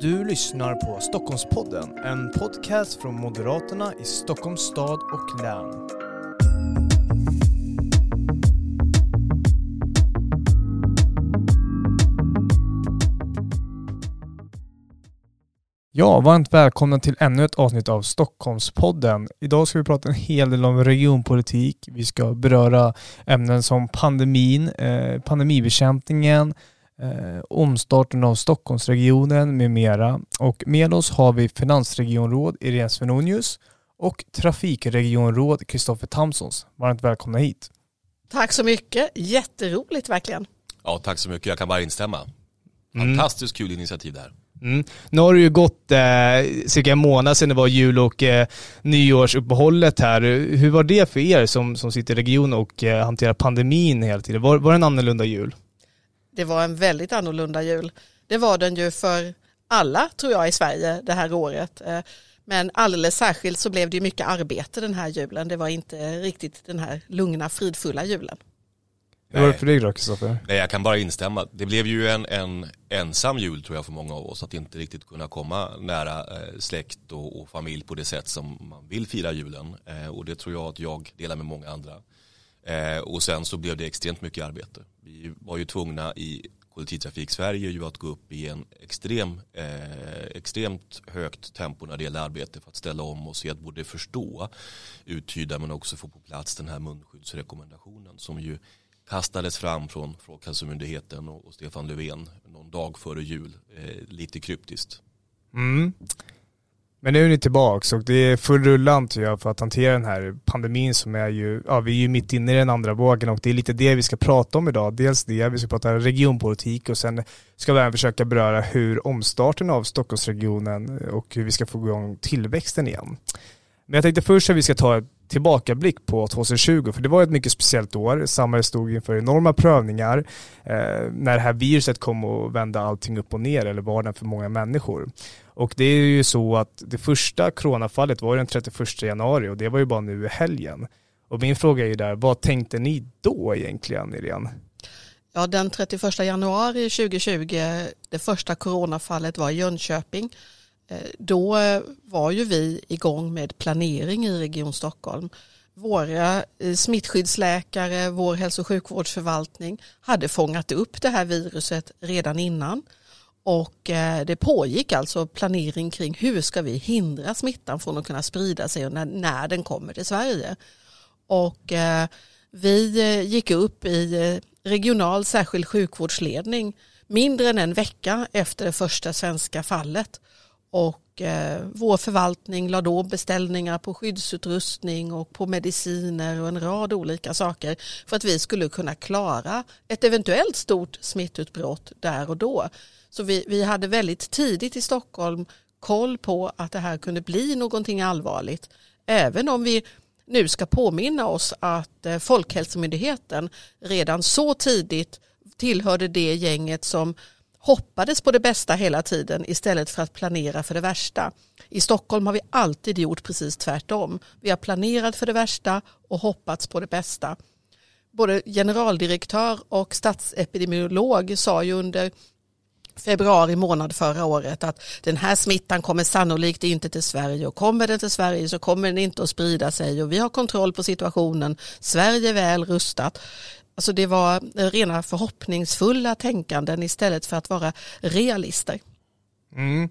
Du lyssnar på Stockholmspodden, en podcast från Moderaterna i Stockholms stad och län. Ja, varmt välkomna till ännu ett avsnitt av Stockholmspodden. Idag ska vi prata en hel del om regionpolitik. Vi ska beröra ämnen som pandemin, eh, pandemibekämpningen, eh, omstarten av Stockholmsregionen med mera. Och med oss har vi finansregionråd Irene Svenonius och trafikregionråd Kristoffer Tamsons. Varmt välkomna hit. Tack så mycket, jätteroligt verkligen. Ja, tack så mycket. Jag kan bara instämma. Mm. Fantastiskt kul initiativ det här. Mm. Nu har det ju gått eh, cirka en månad sedan det var jul och eh, nyårsuppehållet här. Hur var det för er som, som sitter i regionen och eh, hanterar pandemin hela tiden? Var, var det en annorlunda jul? Det var en väldigt annorlunda jul. Det var den ju för alla tror jag i Sverige det här året. Eh, men alldeles särskilt så blev det mycket arbete den här julen. Det var inte riktigt den här lugna fridfulla julen. Hur var det för dig då Kristoffer? Nej, jag kan bara instämma. Det blev ju en, en ensam jul tror jag för många av oss att inte riktigt kunna komma nära eh, släkt och, och, familj på det sätt som man vill fira julen. Eh, och det tror jag att jag delar med många andra. Eh, och sen så blev det extremt mycket arbete. Vi var ju tvungna i kollektivtrafik Sverige ju att gå upp i en extrem, eh, extremt högt tempo när det gäller arbete för att ställa om och se att både förstå, uttyda men också få på plats den här munskyddsrekommendationen som ju kastades fram från Folkhälsomyndigheten och, och Stefan Löfven någon dag före jul, eh, lite kryptiskt. Mm. Men nu är ni tillbaka och det är full rulle antar jag för att hantera den här pandemin som är ju, ja vi är ju mitt inne i den andra vågen och det är lite det vi ska prata om idag. Dels det, vi ska prata regionpolitik och sen ska vi även försöka beröra hur omstarten av Stockholmsregionen och hur vi ska få igång tillväxten igen. Men jag tänkte först att vi ska ta ett tillbakablick på 2020, för det var ett mycket speciellt år. Samhället stod inför enorma prövningar eh, när det här viruset kom och vände allting upp och ner, eller vardagen för många människor. Och det är ju så att det första coronafallet var den 31 januari och det var ju bara nu i helgen. Och min fråga är ju där, vad tänkte ni då egentligen, Irene? Ja, den 31 januari 2020, det första coronafallet var i Jönköping. Eh, då eh, var ju vi igång med planering i Region Stockholm. Våra eh, smittskyddsläkare, vår hälso och sjukvårdsförvaltning hade fångat upp det här viruset redan innan och det pågick alltså planering kring hur ska vi hindra smittan från att kunna sprida sig när, när den kommer till Sverige. Och vi gick upp i regional särskild sjukvårdsledning mindre än en vecka efter det första svenska fallet och eh, vår förvaltning la då beställningar på skyddsutrustning och på mediciner och en rad olika saker för att vi skulle kunna klara ett eventuellt stort smittutbrott där och då. Så vi, vi hade väldigt tidigt i Stockholm koll på att det här kunde bli någonting allvarligt. Även om vi nu ska påminna oss att eh, Folkhälsomyndigheten redan så tidigt tillhörde det gänget som hoppades på det bästa hela tiden istället för att planera för det värsta. I Stockholm har vi alltid gjort precis tvärtom. Vi har planerat för det värsta och hoppats på det bästa. Både generaldirektör och statsepidemiolog sa ju under februari månad förra året att den här smittan kommer sannolikt inte till Sverige och kommer den till Sverige så kommer den inte att sprida sig och vi har kontroll på situationen. Sverige är väl rustat. Alltså det var rena förhoppningsfulla tänkanden istället för att vara realister. Mm.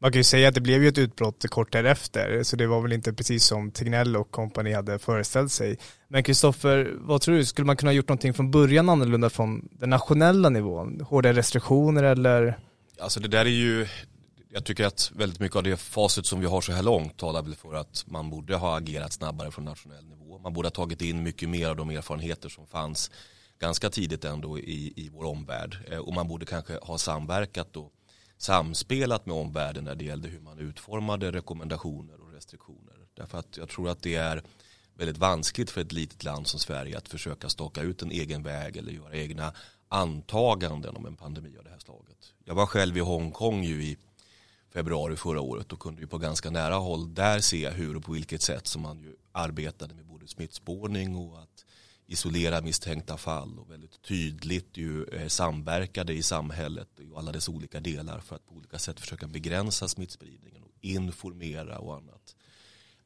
Man kan ju säga att det blev ju ett utbrott kort därefter, så det var väl inte precis som Tegnell och kompani hade föreställt sig. Men Kristoffer, vad tror du, skulle man kunna ha gjort någonting från början annorlunda från den nationella nivån? Hårda restriktioner eller? Alltså det där är ju, jag tycker att väldigt mycket av det facit som vi har så här långt talar väl för att man borde ha agerat snabbare från nationell nivå. Man borde ha tagit in mycket mer av de erfarenheter som fanns ganska tidigt ändå i, i vår omvärld. Eh, och man borde kanske ha samverkat och samspelat med omvärlden när det gällde hur man utformade rekommendationer och restriktioner. Därför att jag tror att det är väldigt vanskligt för ett litet land som Sverige att försöka staka ut en egen väg eller göra egna antaganden om en pandemi av det här slaget. Jag var själv i Hongkong ju i februari förra året och kunde ju på ganska nära håll där se hur och på vilket sätt som man ju arbetade med både smittspårning och att isolera misstänkta fall och väldigt tydligt ju eh, samverkade i samhället och alla dess olika delar för att på olika sätt försöka begränsa smittspridningen och informera och annat.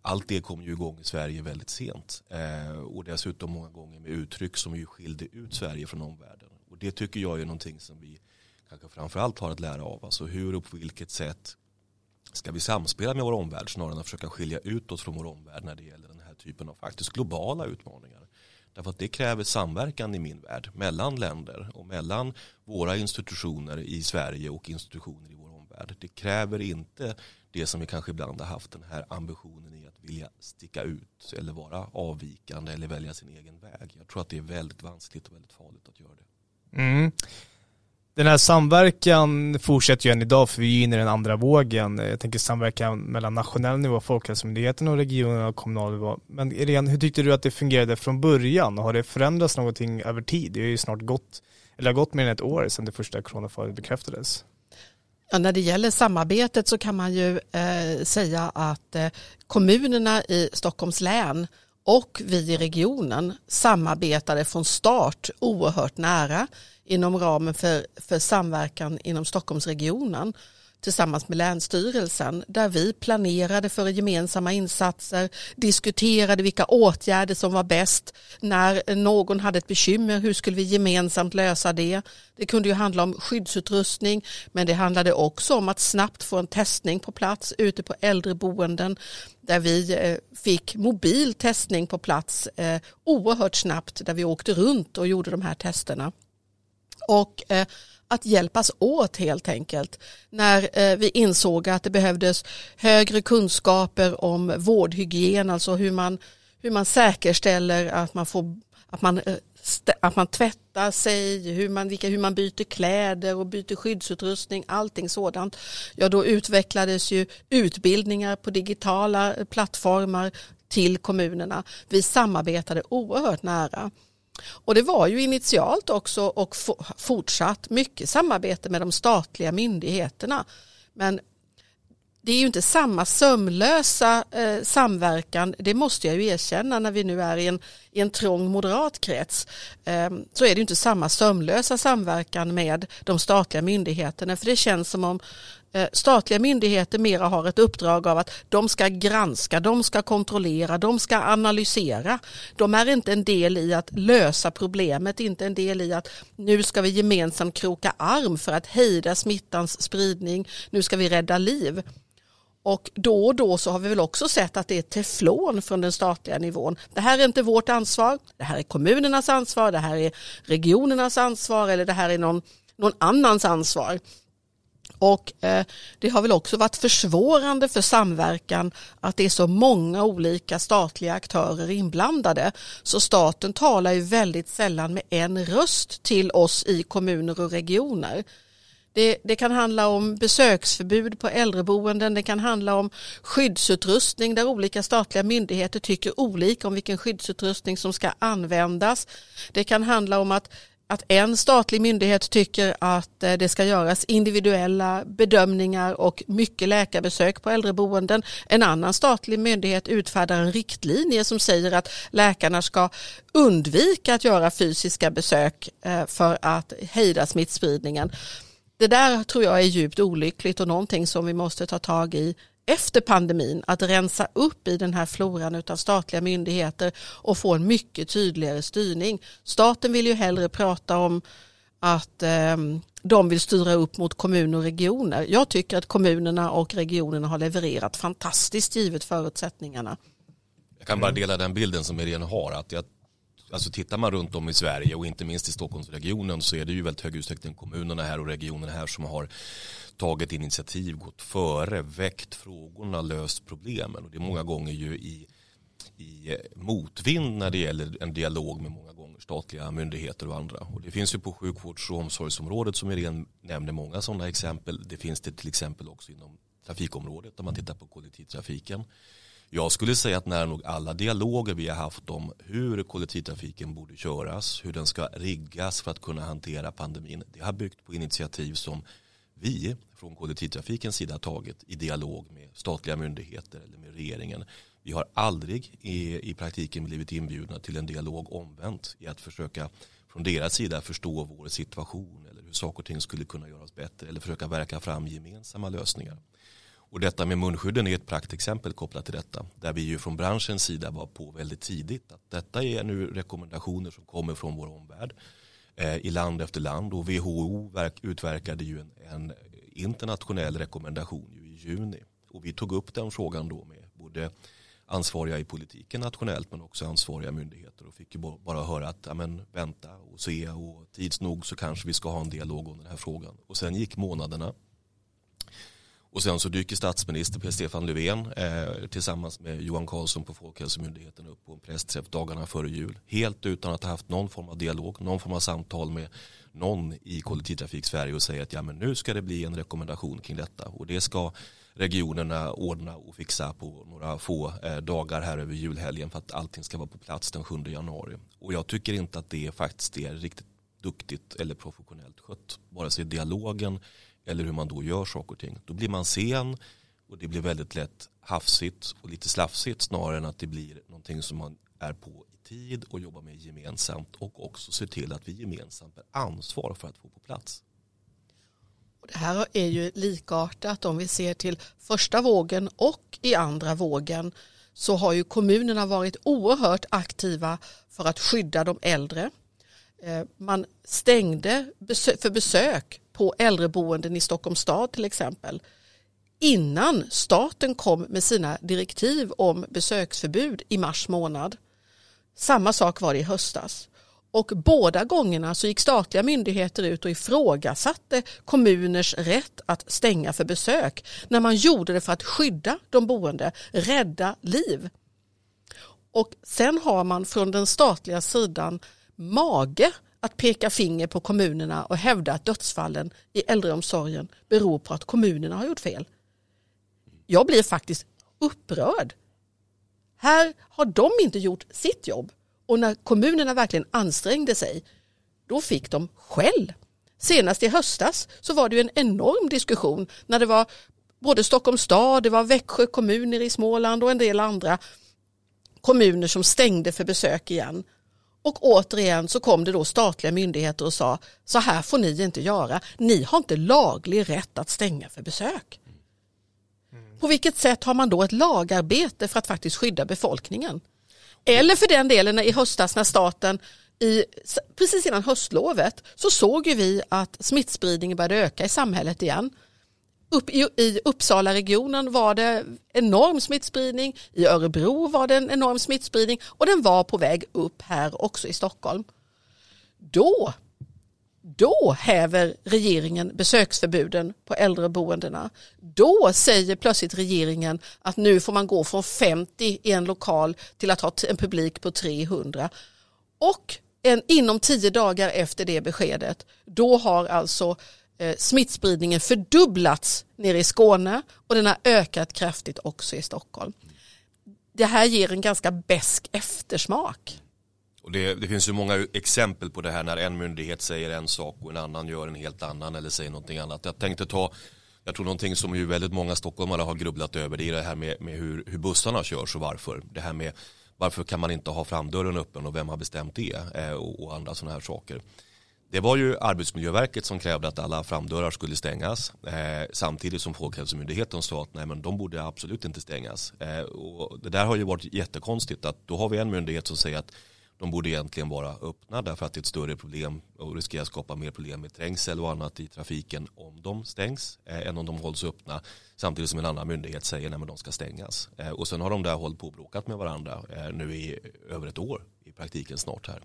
Allt det kom ju igång i Sverige väldigt sent eh, och dessutom många gånger med uttryck som ju skilde ut Sverige från omvärlden. Och det tycker jag är någonting som vi kanske framförallt har att lära av. Alltså hur och på vilket sätt ska vi samspela med vår omvärld snarare än att försöka skilja ut oss från vår omvärld när det gäller den här typen av faktiskt globala utmaningar. Därför att det kräver samverkan i min värld mellan länder och mellan våra institutioner i Sverige och institutioner i vår omvärld. Det kräver inte det som vi kanske ibland har haft den här ambitionen i att vilja sticka ut eller vara avvikande eller välja sin egen väg. Jag tror att det är väldigt vanskligt och väldigt farligt att göra det. Mm. Den här samverkan fortsätter ju än idag för vi är inne i den andra vågen. Eh, jag tänker samverkan mellan nationell nivå, Folkhälsomyndigheten och regionerna och kommunal nivå. Men Irene, hur tyckte du att det fungerade från början? Har det förändrats någonting över tid? Det är ju snart gått, eller har gått mer än ett år sedan det första coronafallet bekräftades. Ja, när det gäller samarbetet så kan man ju eh, säga att eh, kommunerna i Stockholms län och vi i regionen samarbetade från start oerhört nära inom ramen för, för samverkan inom Stockholmsregionen tillsammans med Länsstyrelsen där vi planerade för gemensamma insatser, diskuterade vilka åtgärder som var bäst. När någon hade ett bekymmer, hur skulle vi gemensamt lösa det? Det kunde ju handla om skyddsutrustning men det handlade också om att snabbt få en testning på plats ute på äldreboenden där vi eh, fick mobil testning på plats eh, oerhört snabbt där vi åkte runt och gjorde de här testerna. Och eh, att hjälpas åt helt enkelt. När eh, vi insåg att det behövdes högre kunskaper om vårdhygien, alltså hur man, hur man säkerställer att man, får, att man, eh, att man tvättar sig, hur man, vilka, hur man byter kläder och byter skyddsutrustning, allting sådant. Ja, då utvecklades ju utbildningar på digitala eh, plattformar till kommunerna. Vi samarbetade oerhört nära. Och det var ju initialt också och fortsatt mycket samarbete med de statliga myndigheterna. Men det är ju inte samma sömlösa eh, samverkan, det måste jag ju erkänna när vi nu är i en, i en trång moderatkrets. Eh, så är det inte samma sömlösa samverkan med de statliga myndigheterna för det känns som om Eh, statliga myndigheter mera har ett uppdrag av att de ska granska, de ska kontrollera, de ska analysera. De är inte en del i att lösa problemet, inte en del i att nu ska vi gemensamt kroka arm för att hejda smittans spridning, nu ska vi rädda liv. Och då och då så har vi väl också sett att det är teflon från den statliga nivån. Det här är inte vårt ansvar, det här är kommunernas ansvar, det här är regionernas ansvar eller det här är någon, någon annans ansvar. Och eh, det har väl också varit försvårande för samverkan att det är så många olika statliga aktörer inblandade. Så staten talar ju väldigt sällan med en röst till oss i kommuner och regioner. Det, det, kan handla om besöksförbud på äldreboenden, det kan handla om skyddsutrustning där olika statliga myndigheter tycker olika om vilken skyddsutrustning som ska användas. Det kan handla om att att en statlig myndighet tycker att eh, det ska göras individuella bedömningar och mycket läkarbesök på äldreboenden. En annan statlig myndighet utfärdar en riktlinje som säger att läkarna ska undvika att göra fysiska besök eh, för att hejda smittspridningen. Det där tror jag är djupt olyckligt och någonting som vi måste ta tag i efter pandemin att rensa upp i den här floran av statliga myndigheter och få en mycket tydligare styrning. Staten vill ju hellre prata om att eh, de vill styra upp mot kommuner och regioner. Jag tycker att kommunerna och regionerna har levererat fantastiskt givet förutsättningarna. Jag kan bara dela den bilden som Irene har. Att jag, alltså tittar man runt om i Sverige och inte minst i Stockholmsregionen så är det ju väldigt hög utsträckning kommunerna här och regionerna här som har tagit initiativ, gått före, väckt frågorna, löst problemen. Och det är många gånger ju i, i motvind när det gäller en dialog med många gånger statliga myndigheter och andra. Och det finns ju på sjukvårds och omsorgsområdet som Irene nämner många sådana exempel. Det finns det till exempel också inom trafikområdet om man tittar på kollektivtrafiken. Jag skulle säga att nära nog alla dialoger vi har haft om hur kollektivtrafiken borde köras, hur den ska riggas för att kunna hantera pandemin, det har byggt på initiativ som vi från kollektivtrafikens sida tagit i dialog med statliga myndigheter eller med regeringen. Vi har aldrig i, i praktiken blivit inbjudna till en dialog omvänt i att försöka från deras sida förstå vår situation eller hur saker och ting skulle kunna göras bättre eller försöka verka fram gemensamma lösningar. Och detta med munskydden är ett praktexempel kopplat till detta. Där vi ju från branschens sida var på väldigt tidigt att detta är nu rekommendationer som kommer från vår omvärld eh, i land efter land och WHO verk, utverkade ju en, en internationell rekommendation ju i juni. Och vi tog upp den frågan då med både ansvariga i politiken nationellt men också ansvariga myndigheter och fick ju bara höra att amen, vänta och se och tids nog så kanske vi ska ha en dialog om den här frågan. Och sen gick månaderna och sen så dyker statsminister Stefan Löfven eh, tillsammans med Johan Carlsson på Folkhälsomyndigheten upp på en pressträff dagarna före jul. Helt utan att ha haft någon form av dialog, någon form av samtal med någon i kollektivtrafik Sverige och säger att ja, men nu ska det bli en rekommendation kring detta. Och det ska regionerna ordna och fixa på några få eh, dagar här över julhelgen för att allting ska vara på plats den 7 januari. Och jag tycker inte att det faktiskt är riktigt duktigt eller professionellt skött. Vare sig dialogen eller hur man då gör saker och ting. Då blir man sen och det blir väldigt lätt hafsigt och lite slafsigt snarare än att det blir någonting som man är på i tid och jobbar med gemensamt och också ser till att vi gemensamt är ansvar för att få på plats. Det här är ju likartat om vi ser till första vågen och i andra vågen så har ju kommunerna varit oerhört aktiva för att skydda de äldre. Eh, man stängde för besök på äldreboenden i Stockholms stad till exempel innan staten kom med sina direktiv om besöksförbud i mars månad. Samma sak var det i höstas. Och båda gångerna så gick statliga myndigheter ut och ifrågasatte kommuners rätt att stänga för besök när man gjorde det för att skydda de boende, rädda liv. Och sen har man från den statliga sidan mage att peka finger på kommunerna och hävda att dödsfallen i äldreomsorgen beror på att kommunerna har gjort fel. Jag blir faktiskt upprörd. Här har de inte gjort sitt jobb och när kommunerna verkligen ansträngde sig då fick de skäll. Senast i höstas så var det en enorm diskussion när det var både Stockholms stad, det var Växjö kommuner i Småland och en del andra kommuner som stängde för besök igen. Och återigen så kom det då statliga myndigheter och sa så här får ni inte göra. Ni har inte laglig rätt att stänga för besök. Mm. På vilket sätt har man då ett lagarbete för att faktiskt skydda befolkningen? Eller för den delen i höstas när staten i, precis innan höstlovet så såg vi att smittspridningen började öka i samhället igen. Upp i, I Uppsala-regionen var det enorm smittspridning, i Örebro var det en enorm smittspridning och den var på väg upp här också i Stockholm. Då, då häver regeringen besöksförbuden på äldreboendena. Då säger plötsligt regeringen att nu får man gå från 50 i en lokal till att ha en publik på 300. Och en, inom tio dagar efter det beskedet, då har alltså Eh, smittspridningen fördubblats nere i Skåne och den har ökat kraftigt också i Stockholm. Det här ger en ganska besk eftersmak. Och det, det, finns ju många exempel på det här när en myndighet säger en sak och en annan gör en helt annan eller säger någonting annat. Jag tänkte ta, jag tror någonting som ju väldigt många stockholmare har grubblat över det är det här med, med hur, hur bussarna körs och varför. Det här med varför kan man inte ha framdörren öppen och vem har bestämt det eh, och, och andra sådana här saker. Det var ju Arbetsmiljöverket som krävde att alla framdörrar skulle stängas eh, samtidigt som Folkhälsomyndigheten sa att nej, men de borde absolut inte stängas. Eh, och det där har ju varit jättekonstigt att då har vi en myndighet som säger att de borde egentligen vara öppna därför att det är ett större problem och riskerar att skapa mer problem med trängsel och annat i trafiken om de stängs eh, än om de hålls öppna samtidigt som en annan myndighet säger att de ska stängas. Eh, och sen har de där hållit på och bråkat med varandra eh, nu i över ett år i praktiken snart här.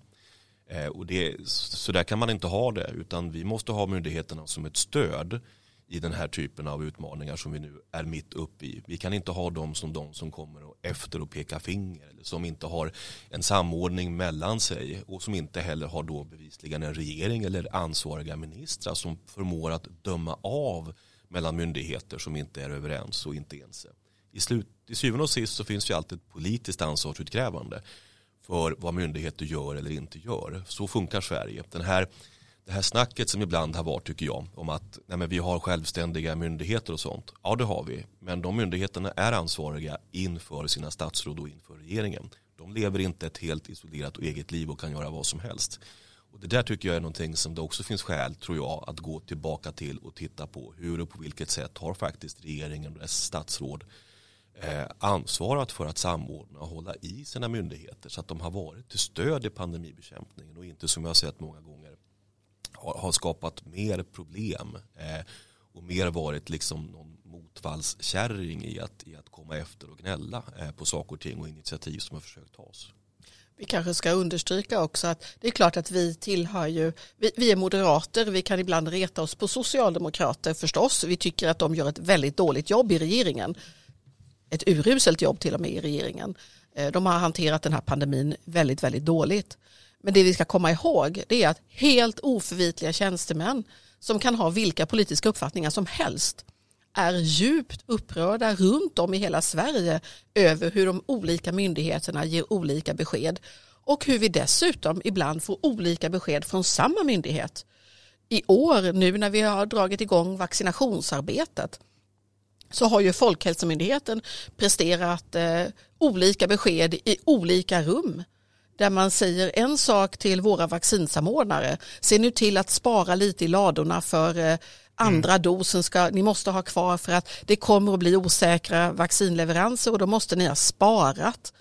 Eh, och det, så där kan man inte ha det utan vi måste ha myndigheterna som ett stöd i den här typen av utmaningar som vi nu är mitt uppe i. Vi kan inte ha dem som de som kommer efter och pekar finger eller som inte har en samordning mellan sig och som inte heller har då bevisligen en regering eller ansvariga ministrar som förmår att döma av mellan myndigheter som inte är överens och inte ense. I, slut, i syvende och sist så finns ju alltid ett politiskt ansvarsutkrävande för vad myndigheter gör eller inte gör. Så funkar Sverige. Den här, det här snacket som ibland har varit tycker jag om att nej men vi har självständiga myndigheter och sånt. Ja det har vi. Men de myndigheterna är ansvariga inför sina statsråd och inför regeringen. De lever inte ett helt isolerat och eget liv och kan göra vad som helst. Och det där tycker jag är någonting som det också finns skäl tror jag att gå tillbaka till och titta på hur och på vilket sätt har faktiskt regeringen och dess statsråd Eh, ansvarat för att samordna och hålla i sina myndigheter så att de har varit till stöd i pandemibekämpningen och inte som jag har sett många gånger har, skapat mer problem eh, och mer varit liksom någon motvallskärring i att, i att komma efter och gnälla eh, på saker och ting och initiativ som har försökt tas. Vi kanske ska understryka också att det är klart att vi tillhör ju, vi, vi, är moderater, vi kan ibland reta oss på socialdemokrater förstås. Vi tycker att de gör ett väldigt dåligt jobb i regeringen. Ett uruselt jobb till och med i regeringen. Eh, de har hanterat den här pandemin väldigt, väldigt dåligt. Men det vi ska komma ihåg det är att helt oförvitliga tjänstemän som kan ha vilka politiska uppfattningar som helst är djupt upprörda runt om i hela Sverige över hur de olika myndigheterna ger olika besked och hur vi dessutom ibland får olika besked från samma myndighet. I år, nu när vi har dragit igång vaccinationsarbetet, så har ju Folkhälsomyndigheten presterat eh, olika besked i olika rum där man säger en sak till våra vaccinsamordnare. Se nu till att spara lite i ladorna för eh, andra mm. dosen ska ni måste ha kvar för att det kommer att bli osäkra vaccinleveranser och då måste ni ha sparat.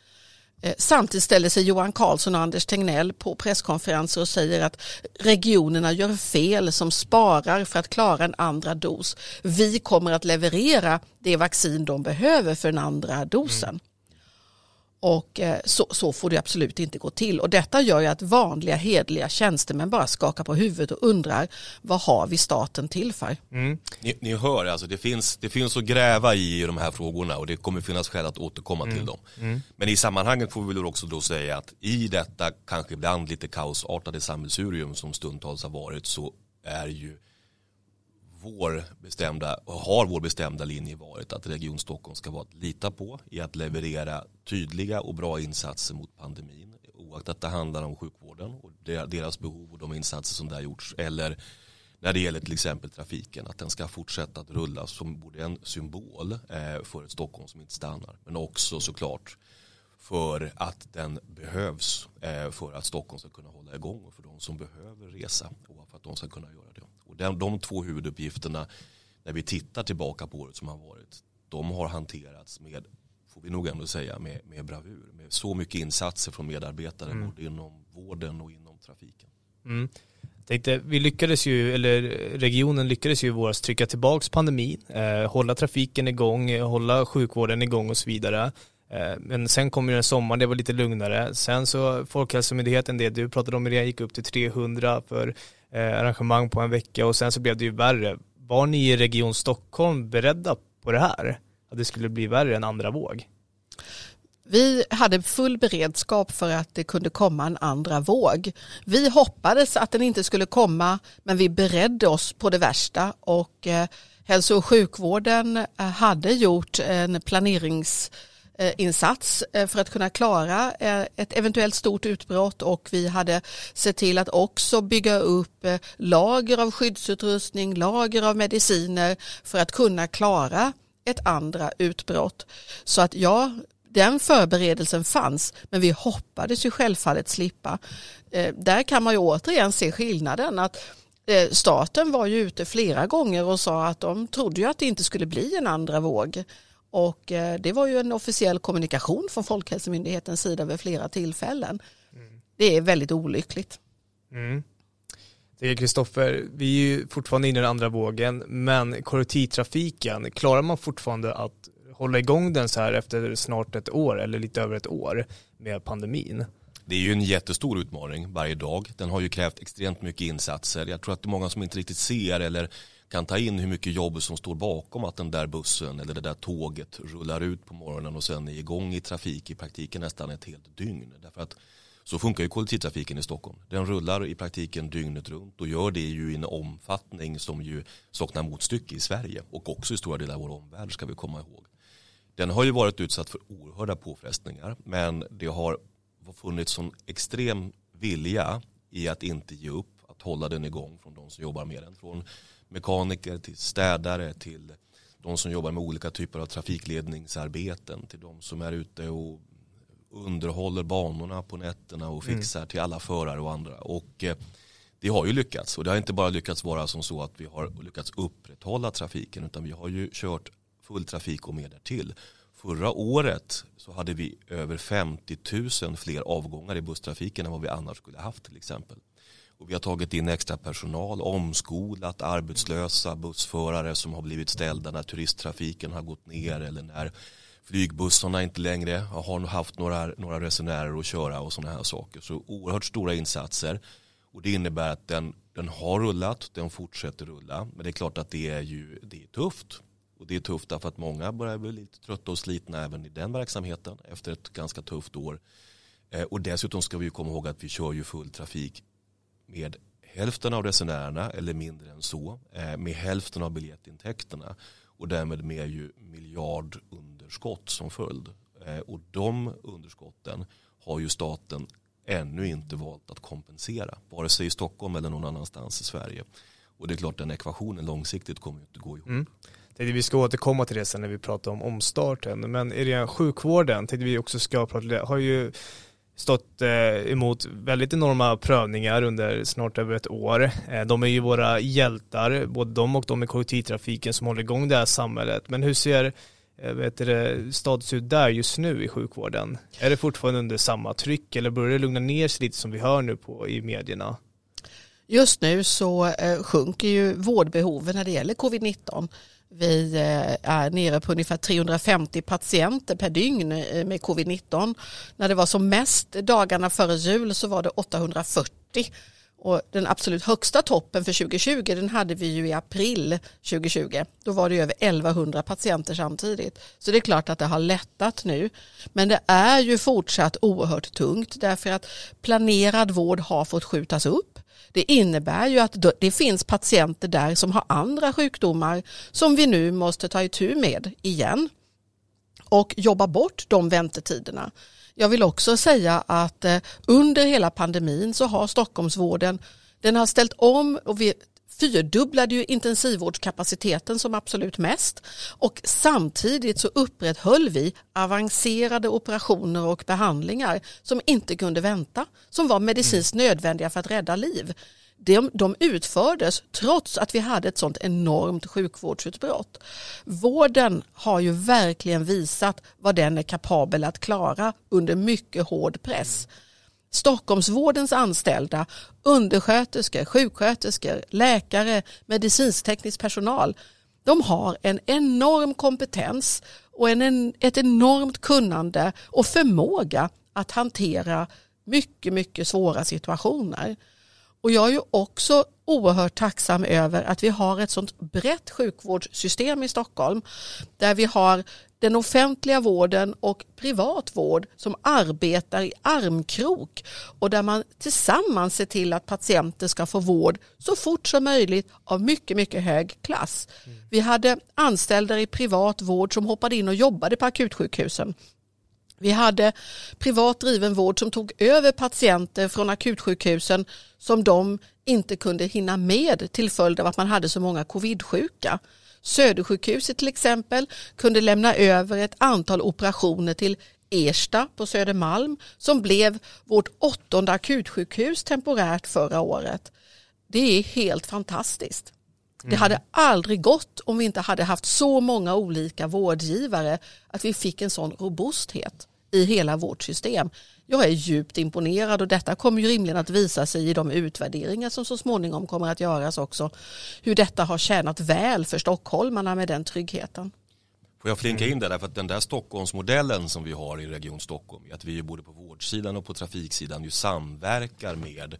Eh, samtidigt ställer sig Johan Carlsson och Anders Tegnell på presskonferenser och säger att regionerna gör fel som sparar för att klara en andra dos. Vi kommer att leverera det vaccin de behöver för den andra dosen. Mm. Och eh, så, så, får det absolut inte gå till. Och detta gör ju att vanliga hedliga tjänstemän bara skakar på huvudet och undrar vad har vi staten till för? Mm. Ni, ni, hör, alltså det finns, det finns att gräva i de här frågorna och det kommer finnas skäl att återkomma mm. till dem. Mm. Men i sammanhanget får vi väl också då säga att i detta kanske ibland lite kaosartade sammelsurium som stundtals har varit så är ju vår bestämda, och har vår bestämda linje varit att Region Stockholm ska vara att lita på i att leverera tydliga och bra insatser mot pandemin oaktat det handlar om sjukvården och deras behov och de insatser som där gjorts eller när det gäller till exempel trafiken att den ska fortsätta att rulla som både en symbol eh, för ett Stockholm som inte stannar men också såklart för att den behövs eh, för att Stockholm ska kunna hålla igång och för de som behöver resa och för att de ska kunna göra de, de två huvuduppgifterna när vi tittar tillbaka på året som har varit de har hanterats med får vi nog ändå säga med, med bravur med så mycket insatser från medarbetare mm. både inom vården och inom trafiken. Mm. Tänkte, vi lyckades ju, eller regionen lyckades ju i våras trycka tillbaks pandemin, eh, hålla trafiken igång, hålla sjukvården igång och så vidare. Eh, men sen kom ju en sommar, det var lite lugnare. Sen så Folkhälsomyndigheten, det du pratade om, det gick upp till 300 för Eh, arrangemang på en vecka och sen så blev det ju värre. Var ni i Region Stockholm beredda på det här? Att det skulle bli värre än andra våg? Vi hade full beredskap för att det kunde komma en andra våg. Vi hoppades att den inte skulle komma men vi beredde oss på det värsta och eh, hälso och sjukvården eh, hade gjort en planerings Eh, Eh, insats eh, för att kunna klara eh, ett eventuellt stort utbrott och vi hade sett till att också bygga upp lager av skyddsutrustning, lager av mediciner för att kunna klara ett andra utbrott. Så att ja, den förberedelsen fanns men vi hoppades ju självfallet slippa. Där kan man ju återigen se skillnaden att staten var ju ute flera gånger och sa att de trodde ju att det inte skulle bli en andra våg. Och eh, det var ju en officiell kommunikation från Folkhälsomyndighetens sida vid flera tillfällen. Mm. Det är väldigt olyckligt. Mm. Kristoffer, vi är ju fortfarande inne i den andra vågen, men kollektivtrafiken, klarar man fortfarande att hålla igång den så här efter snart ett år eller lite över ett år med pandemin? Det är ju en jättestor utmaning varje dag. Den har ju krävt extremt mycket insatser. Jag tror att det är många som inte riktigt ser eller kan ta in hur mycket jobb som står bakom att den där bussen eller det där tåget rullar ut på morgonen och sen är igång i trafik i praktiken nästan ett helt dygn. Därför att så funkar ju kollektivtrafiken i Stockholm. Den rullar i praktiken dygnet runt och gör det ju i en omfattning som ju saknar motstycke i Sverige och också i stora delar av vår omvärld ska vi komma ihåg. Den har ju varit utsatt för oerhörda påfrestningar men det har funnits en extrem vilja i att inte ge upp att hålla den igång från de som jobbar med den. Från mekaniker till städare till de som jobbar med olika typer av trafikledningsarbeten till de som är ute och underhåller banorna på nätterna och mm. fixar mm. till alla förare och andra. Och eh, det har ju lyckats och det har inte bara lyckats vara som så att vi har lyckats upprätthålla trafiken utan vi har ju kört full trafik och mer därtill. Förra året så hade vi över 50 000 fler avgångar i busstrafiken än vad vi annars skulle haft till exempel. Och vi har tagit in extra personal, omskolat arbetslösa bussförare som har blivit ställda när turisttrafiken har gått ner eller när flygbussarna inte längre har haft några, några resenärer att köra och sådana här saker. Så oerhört stora insatser och det innebär att den, den har rullat, den fortsätter rulla. Men det är klart att det är ju det är tufft. Och det är tufft därför att många börjar bli lite trötta och slitna även i den verksamheten efter ett ganska tufft år. Eh, och dessutom ska vi komma ihåg att vi kör ju full trafik med hälften av resenärerna eller mindre än så. Eh, med hälften av biljettintäkterna och därmed med ju miljardunderskott som följd. Eh, och de underskotten har ju staten ännu inte valt att kompensera, vare sig i Stockholm eller någon annanstans i Sverige. Och det är klart den ekvationen långsiktigt kommer inte gå ihop. Mm. Vi ska återkomma till det sen när vi pratar om omstarten, men i den sjukvården tänkte vi också ska prata det, har ju stått eh, emot väldigt enorma prövningar under snart över ett år. Eh, de är ju våra hjältar, både de och de i kollektivtrafiken som håller igång det här samhället. Men hur ser eh, vet status ut där just nu i sjukvården? Är det fortfarande under samma tryck eller börjar det lugna ner sig lite som vi hör nu på, i medierna? Just nu så sjunker ju vårdbehoven när det gäller covid-19. Vi eh, är nere på ungefär 350 patienter per dygn eh, med covid-19. När det var som mest dagarna före jul så var det 840 och den absolut högsta toppen för 2020 den hade vi ju i april 2020. Då var det över 1100 patienter samtidigt. Så det är klart att det har lättat nu. Men det är ju fortsatt oerhört tungt därför att planerad vård har fått skjutas upp. Det innebär ju att det finns patienter där som har andra sjukdomar som vi nu måste ta itu med igen och jobba bort de väntetiderna. Jag vill också säga att eh, under hela pandemin så har Stockholmsvården den har ställt om och vi fyrdubblade ju intensivvårdskapaciteten som absolut mest och samtidigt så upprätthöll vi avancerade operationer och behandlingar som inte kunde vänta, som var medicinskt nödvändiga för att rädda liv de, de utfördes trots att vi hade ett sånt enormt sjukvårdsutbrott. Vården har ju verkligen visat vad den är kapabel att klara under mycket hård press. Stockholmsvårdens anställda, undersköterskor, sjuksköterskor, läkare, medicinsteknisk personal, de har en enorm kompetens och en, ett enormt kunnande och förmåga att hantera mycket, mycket svåra situationer. Och jag är ju också oerhört tacksam över att vi har ett sånt brett sjukvårdssystem i Stockholm där vi har den offentliga vården och privat vård som arbetar i armkrok och där man tillsammans ser till att patienter ska få vård så fort som möjligt av mycket, mycket hög klass. Mm. Vi hade anställda i privat vård som hoppade in och jobbade på akutsjukhusen vi hade privat driven vård som tog över patienter från akutsjukhusen som de inte kunde hinna med till följd av att man hade så många covidsjuka. Södersjukhuset till exempel kunde lämna över ett antal operationer till Ersta på Södermalm som blev vårt åttonde akutsjukhus temporärt förra året. Det är helt fantastiskt. Det hade aldrig gått om vi inte hade haft så många olika vårdgivare att vi fick en sån robusthet i hela vårt system. Jag är djupt imponerad och detta kommer ju rimligen att visa sig i de utvärderingar som så småningom kommer att göras också. Hur detta har tjänat väl för stockholmarna med den tryggheten. Får jag flinka in där, därför att den där Stockholmsmodellen som vi har i Region Stockholm, att vi både på vårdsidan och på trafiksidan ju samverkar med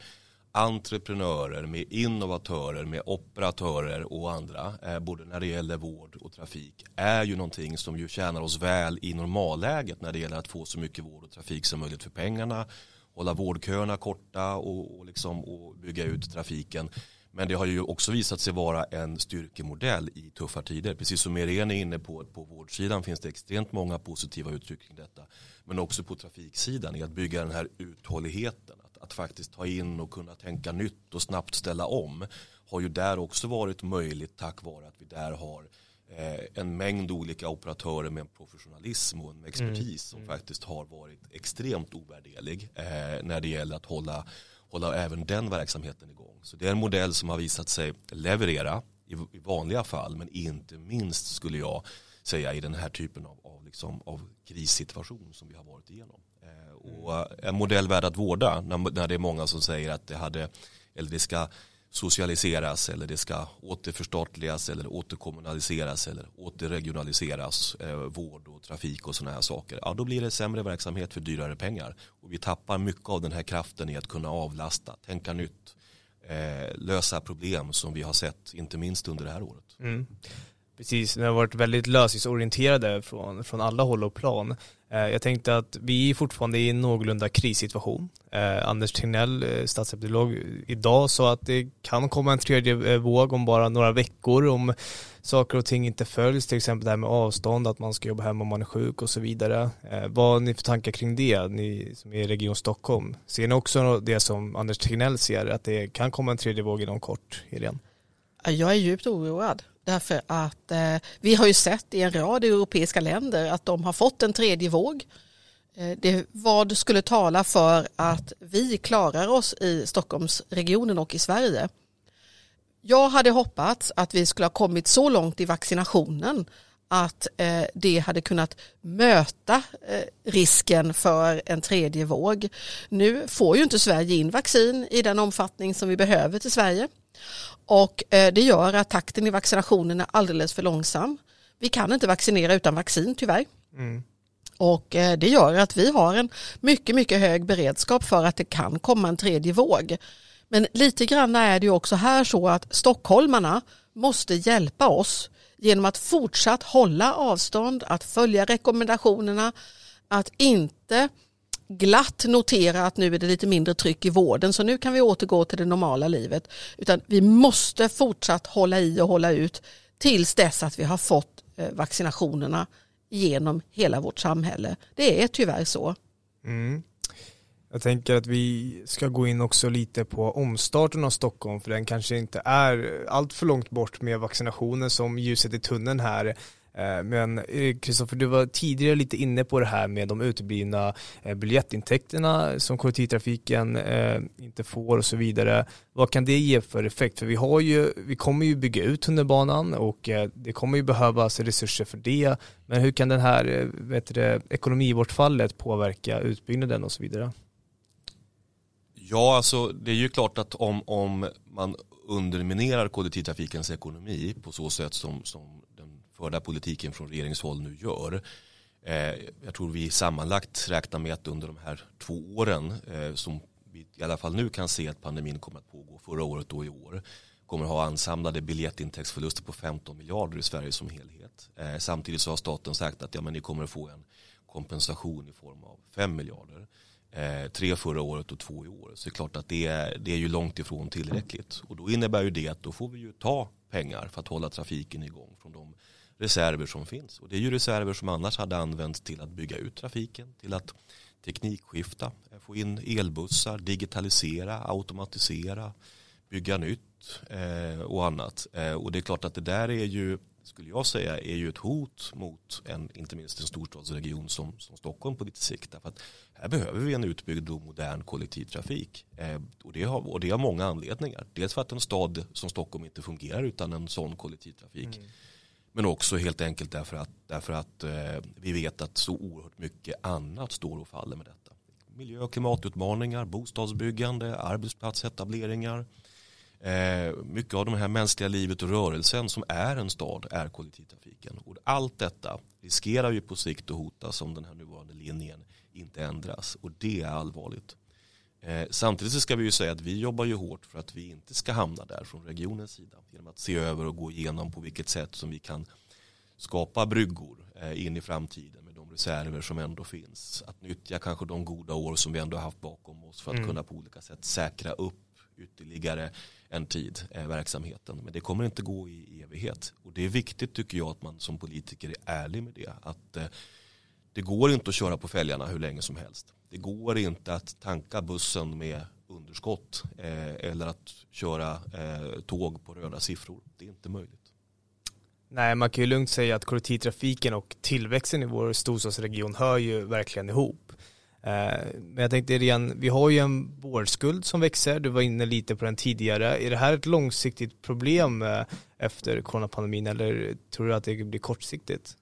entreprenörer, med innovatörer, med operatörer och andra, eh, både när det gäller vård och trafik, är ju någonting som ju tjänar oss väl i normalläget när det gäller att få så mycket vård och trafik som möjligt för pengarna, hålla vårdköerna korta och, och, liksom, och bygga ut trafiken. Men det har ju också visat sig vara en styrkemodell i tuffa tider. Precis som Irene är inne på, på vårdsidan finns det extremt många positiva uttryck kring detta. Men också på trafiksidan i att bygga den här uthålligheten att faktiskt ta in och kunna tänka nytt och snabbt ställa om har ju där också varit möjligt tack vare att vi där har eh, en mängd olika operatörer med en professionalism och en expertis mm. som faktiskt har varit extremt ovärderlig eh, när det gäller att hålla, hålla även den verksamheten igång. Så det är en modell som har visat sig leverera i, i vanliga fall men inte minst skulle jag säga i den här typen av, av, liksom, av krissituation som vi har varit igenom. Eh, och eh, en modell värd att vårda när, när det är många som säger att det hade eller det ska socialiseras eller det ska återförstatligas eller återkommunaliseras eller återregionaliseras eh, vård och trafik och sådana här saker ja då blir det sämre verksamhet för dyrare pengar och vi tappar mycket av den här kraften i att kunna avlasta, tänka nytt eh, lösa problem som vi har sett inte minst under det här året. Mm. Precis, ni har varit väldigt lösningsorienterade från, från alla håll och plan. Eh, jag tänkte att vi är fortfarande i en någorlunda krissituation. Eh, Anders Tegnell, eh, statsepidemiolog, idag sa att det kan komma en tredje våg om bara några veckor om saker och ting inte följs, till exempel det här med avstånd, att man ska jobba hemma om man är sjuk och så vidare. Vad har ni för tankar kring det, ni som är i Region Stockholm? Ser ni också det som Anders Tegnell ser, att det kan komma en tredje våg inom kort, Helene? Jag är djupt oroad. Därför att eh, vi har ju sett i en rad europeiska länder att de har fått en tredje våg. Eh, det, vad skulle tala för att vi klarar oss i Stockholmsregionen och i Sverige? Jag hade hoppats att vi skulle ha kommit så långt i vaccinationen att eh, det hade kunnat möta eh, risken för en tredje våg. Nu får ju inte Sverige in vaccin i den omfattning som vi behöver till Sverige. Och eh, det gör att takten i vaccinationen är alldeles för långsam. Vi kan inte vaccinera utan vaccin tyvärr. Mm. Och eh, det gör att vi har en mycket, mycket hög beredskap för att det kan komma en tredje våg. Men lite grann är det också här så att stockholmarna måste hjälpa oss genom att fortsatt hålla avstånd, att följa rekommendationerna, att inte glatt notera att nu är det lite mindre tryck i vården så nu kan vi återgå till det normala livet. Utan vi måste fortsatt hålla i och hålla ut tills dess att vi har fått eh, vaccinationerna genom hela vårt samhälle. Det är tyvärr så. Mm. Jag tänker att vi ska gå in också lite på omstarten av Stockholm för den kanske inte är allt för långt bort med vaccinationen som ljuset i tunneln här Eh, men eh, Kristoffer, du var tidigare lite inne på det här med de uteblivna eh, biljettintäkterna som kollektivtrafiken inte får och så vidare. Vad kan det ge för effekt? För vi, har ju, vi kommer ju bygga ut tunnelbanan och det kommer ju behövas resurser för det. Men hur kan den här vet du, ekonomibortfallet påverka utbyggnaden och så vidare? Ja, alltså det är ju klart att om, om man underminerar kollektivtrafikens ekonomi på så sätt som, som förda politiken från regeringshåll nu gör. Eh, jag tror vi sammanlagt räknar med att under de här två åren eh, som vi i alla fall nu kan se att pandemin kommer att pågå förra året och i år kommer att ha ansamlade biljettintäktsförluster på 15 miljarder i Sverige som helhet. Eh, samtidigt så har staten sagt att ja, men ni kommer att få en kompensation i form av 5 miljarder. tre förra året och två i år. Så det är klart att det är, det är ju långt ifrån tillräckligt. Och då innebär ju det att då får vi ju ta pengar för att hålla trafiken igång från de reserver som finns. Och det är ju reserver som annars hade använts till att bygga ut trafiken, till att teknikskifta, eh, få in elbussar, digitalisera, automatisera, bygga nytt eh, och annat. Eh, och det är klart att det där är ju, skulle jag säga, är ju ett hot mot en, inte minst en storstadsregion som, som Stockholm på lite sikt. Därför att här behöver vi en utbyggd och modern kollektivtrafik. Eh, och, det har, och det har många anledningar. Dels för att en stad som Stockholm inte fungerar utan en sån kollektivtrafik. Mm men också helt enkelt därför att, därför att eh, vi vet att så oerhört mycket annat står och faller med detta. Miljö och klimatutmaningar, bostadsbyggande, arbetsplatsetableringar. Eh, mycket av det här mänskliga livet och rörelsen som är en stad är kollektivtrafiken. Och allt detta riskerar ju på sikt att hotas om den här nuvarande linjen inte ändras. Och det är allvarligt. Eh, samtidigt så ska vi ju säga att vi jobbar ju hårt för att vi inte ska hamna där från regionens sida. Genom att se över och gå igenom på vilket sätt som vi kan skapa bryggor eh, in i framtiden med de reserver som ändå finns. Att nyttja kanske de goda år som vi ändå har haft bakom oss för att mm. kunna på olika sätt säkra upp ytterligare en tid eh, verksamheten. Men det kommer inte gå i evighet. Och det är viktigt tycker jag att man som politiker är ärlig med det. Att det går inte att köra på fälgarna hur länge som helst. Det går inte att tanka bussen med underskott eh, eller att köra eh, tåg på röda siffror. Det är inte möjligt. Nej, man kan ju lugnt säga att kollektivtrafiken och tillväxten i vår storstadsregion hör ju verkligen ihop. Eh, men jag tänkte igen, vi har ju en vårdskuld som växer, du var inne lite på den tidigare. Är det här ett långsiktigt problem eh, efter coronapandemin eller tror du att det blir kortsiktigt?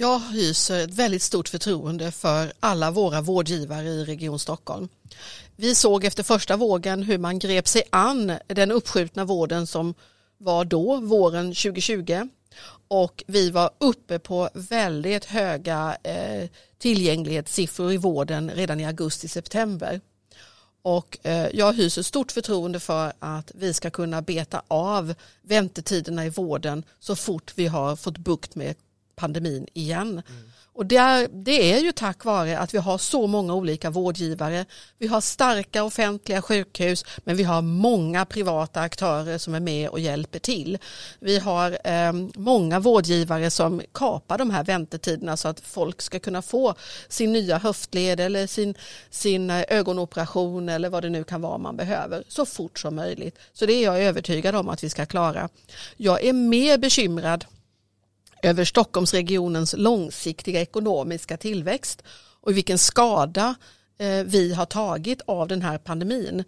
Jag hyser ett väldigt stort förtroende för alla våra vårdgivare i Region Stockholm. Vi såg efter första vågen hur man grep sig an den uppskjutna vården som var då, våren 2020. Och vi var uppe på väldigt höga eh, tillgänglighetssiffror i vården redan i augusti-september. Och eh, jag hyser stort förtroende för att vi ska kunna beta av väntetiderna i vården så fort vi har fått bukt med pandemin igen. Mm. Och det är, det är ju tack vare att vi har så många olika vårdgivare. Vi har starka offentliga sjukhus men vi har många privata aktörer som är med och hjälper till. Vi har eh, många vårdgivare som kapar de här väntetiderna så att folk ska kunna få sin nya höftled eller sin, sin eh, ögonoperation eller vad det nu kan vara man behöver så fort som möjligt. Så det är jag övertygad om att vi ska klara. Jag är mer bekymrad över Stockholmsregionens långsiktiga ekonomiska tillväxt och vilken skada eh, vi har tagit av den här pandemin.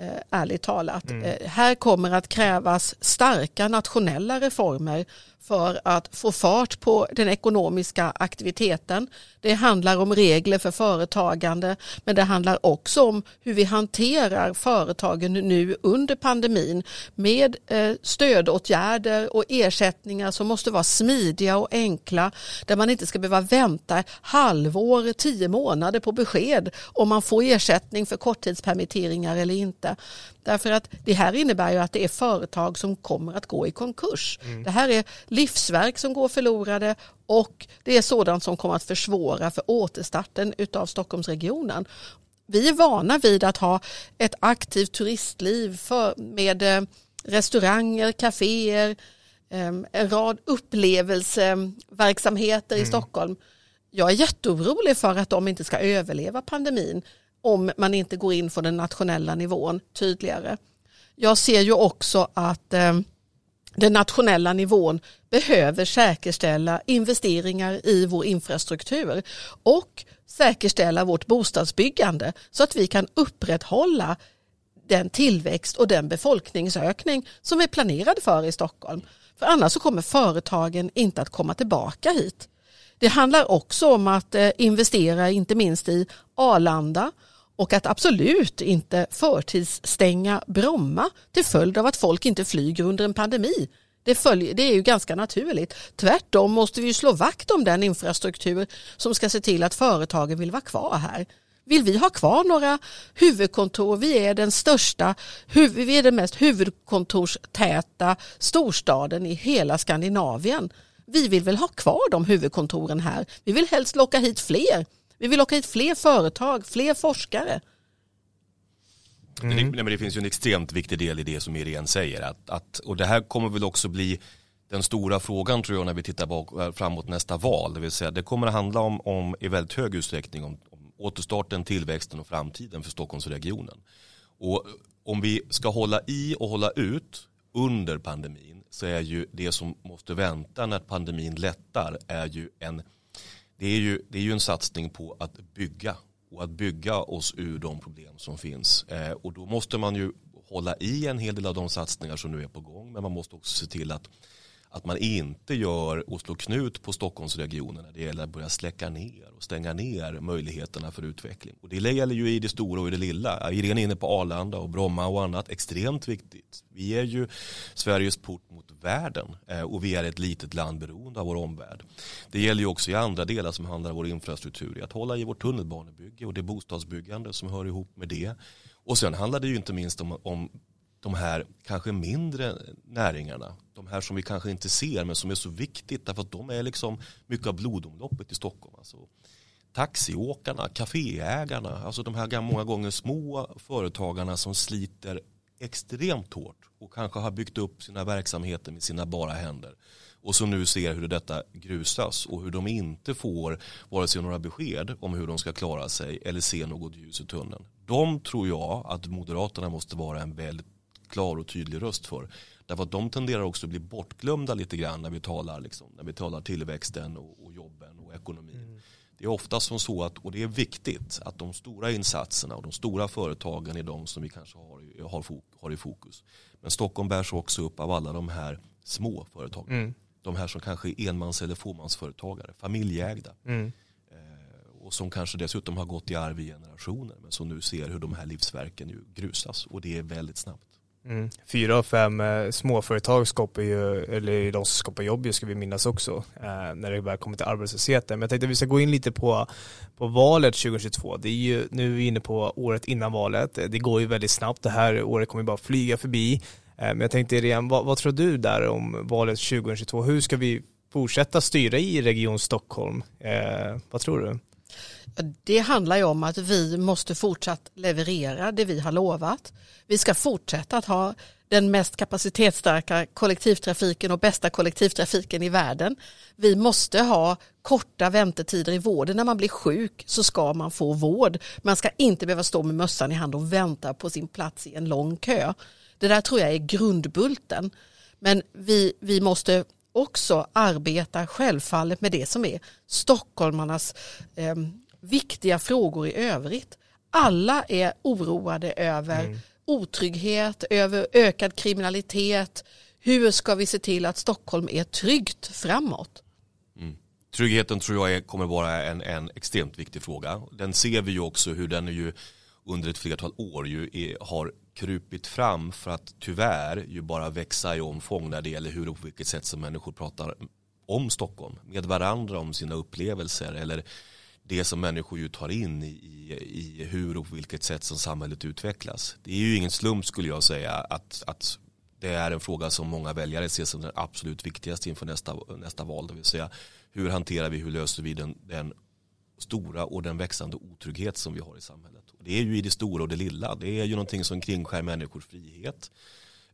Eh, ärligt talat. Mm. Eh, här kommer att krävas starka nationella reformer för att få fart på den ekonomiska aktiviteten. Det handlar om regler för företagande men det handlar också om hur vi hanterar företagen nu under pandemin med eh, stödåtgärder och ersättningar som måste vara smidiga och enkla där man inte ska behöva vänta halvår, tio månader på besked om man får ersättning för korttidspermitteringar eller inte. Därför att det här innebär ju att det är företag som kommer att gå i konkurs. Mm. Det här är livsverk som går förlorade och det är sådant som kommer att försvåra för återstarten av Stockholmsregionen. Vi är vana vid att ha ett aktivt turistliv för, med eh, restauranger, kaféer, ehm, en rad upplevelseverksamheter mm. i Stockholm. Jag är jätteorolig för att de inte ska överleva pandemin om man inte går in från den nationella nivån tydligare. Jag ser ju också att eh, den nationella nivån behöver säkerställa investeringar i vår infrastruktur och säkerställa vårt bostadsbyggande så att vi kan upprätthålla den tillväxt och den befolkningsökning som är planerad för i Stockholm. För annars så kommer företagen inte att komma tillbaka hit. Det handlar också om att eh, investera inte minst i Arlanda och att absolut inte förtidsstänga Bromma till följd av att folk inte flyger under en pandemi. Det, följer, det är ju ganska naturligt. Tvärtom måste vi slå vakt om den infrastruktur som ska se till att företagen vill vara kvar här. Vill vi ha kvar några huvudkontor? Vi är den största, vi är den mest huvudkontorstäta storstaden i hela Skandinavien. Vi vill väl ha kvar de huvudkontoren här. Vi vill helst locka hit fler vi vill locka hit fler företag, fler forskare. Mm. Det, men det finns ju en extremt viktig del i det som Irene säger. Att, att, och det här kommer väl också bli den stora frågan tror jag när vi tittar bak, eh, framåt nästa val. Det vill säga det kommer att handla om, om i väldigt hög utsträckning om, om återstarten, tillväxten och framtiden för Stockholmsregionen. Och om vi ska hålla i och hålla ut under pandemin så är ju det som måste vänta när pandemin lättar är ju en det är ju, det är ju en satsning på att bygga och att bygga oss ur de problem som finns. Eh, och då måste man ju hålla i en hel del av de satsningar som nu är på gång men man måste också se till att att man inte gör och slår knut på Stockholmsregionen när det gäller att börja släcka ner och stänga ner möjligheterna för utveckling. Och det gäller ju i det stora och i det lilla. Irene är inne på Arlanda och Bromma och annat. Extremt viktigt. Vi är ju Sveriges port mot världen eh, och vi är ett litet land beroende av vår omvärld. Det gäller ju också i andra delar som handlar om vår infrastruktur. Att hålla i vårt tunnelbanebygge och det bostadsbyggande som hör ihop med det. Och sen handlar det ju inte minst om, om de här kanske mindre näringarna, de här som vi kanske inte ser men som är så viktigt därför att de är liksom mycket av blodomloppet i Stockholm. Alltså, taxiåkarna, kaféägarna, alltså de här många gånger små företagarna som sliter extremt hårt och kanske har byggt upp sina verksamheter med sina bara händer och som nu ser hur detta grusas och hur de inte får vare sig några besked om hur de ska klara sig eller se något ljus i tunneln. De tror jag att Moderaterna måste vara en väldigt klar och tydlig röst för. Därför att de tenderar också att bli bortglömda lite grann när vi talar, liksom, när vi talar tillväxten och, och jobben och ekonomin. Mm. Det är ofta som så att, och det är viktigt, att de stora insatserna och de stora företagen är de som vi kanske har, har, har i fokus. Men Stockholm bärs också upp av alla de här små företagen. Mm. De här som kanske är enmans eller fåmansföretagare, familjeägda. Mm. Eh, och som kanske dessutom har gått i arv i generationer men som nu ser hur de här livsverken grusas och det är väldigt snabbt. Mm. Fyra av fem eh, småföretag skapar ju, eller de som skapar jobb ju ska vi minnas också, eh, när det väl kommer till arbetslösheten. Men jag tänkte att vi ska gå in lite på, på valet 2022. Det är ju, nu är vi inne på året innan valet. Det går ju väldigt snabbt. Det här året kommer bara flyga förbi. Eh, men jag tänkte igen, vad, vad tror du där om valet 2022? Hur ska vi fortsätta styra i Region Stockholm? Eh, vad tror du? Det handlar ju om att vi måste fortsatt leverera det vi har lovat. Vi ska fortsätta att ha den mest kapacitetsstarka kollektivtrafiken och bästa kollektivtrafiken i världen. Vi måste ha korta väntetider i vården. När man blir sjuk så ska man få vård. Man ska inte behöva stå med mössan i hand och vänta på sin plats i en lång kö. Det där tror jag är grundbulten. Men vi, vi måste också arbeta självfallet med det som är stockholmarnas eh, viktiga frågor i övrigt. Alla är oroade över mm. otrygghet, över ökad kriminalitet. Hur ska vi se till att Stockholm är tryggt framåt? Mm. Tryggheten tror jag kommer vara en, en extremt viktig fråga. Den ser vi ju också hur den är ju under ett flertal år ju är, har krupit fram för att tyvärr ju bara växa i omfång när det gäller hur och på vilket sätt som människor pratar om Stockholm med varandra om sina upplevelser eller det som människor ju tar in i, i, i hur och på vilket sätt som samhället utvecklas. Det är ju ingen slump skulle jag säga att, att det är en fråga som många väljare ser som den absolut viktigaste inför nästa, nästa val. Det vill säga hur hanterar vi, hur löser vi den, den stora och den växande otrygghet som vi har i samhället. Det är ju i det stora och det lilla. Det är ju någonting som kringskär människors frihet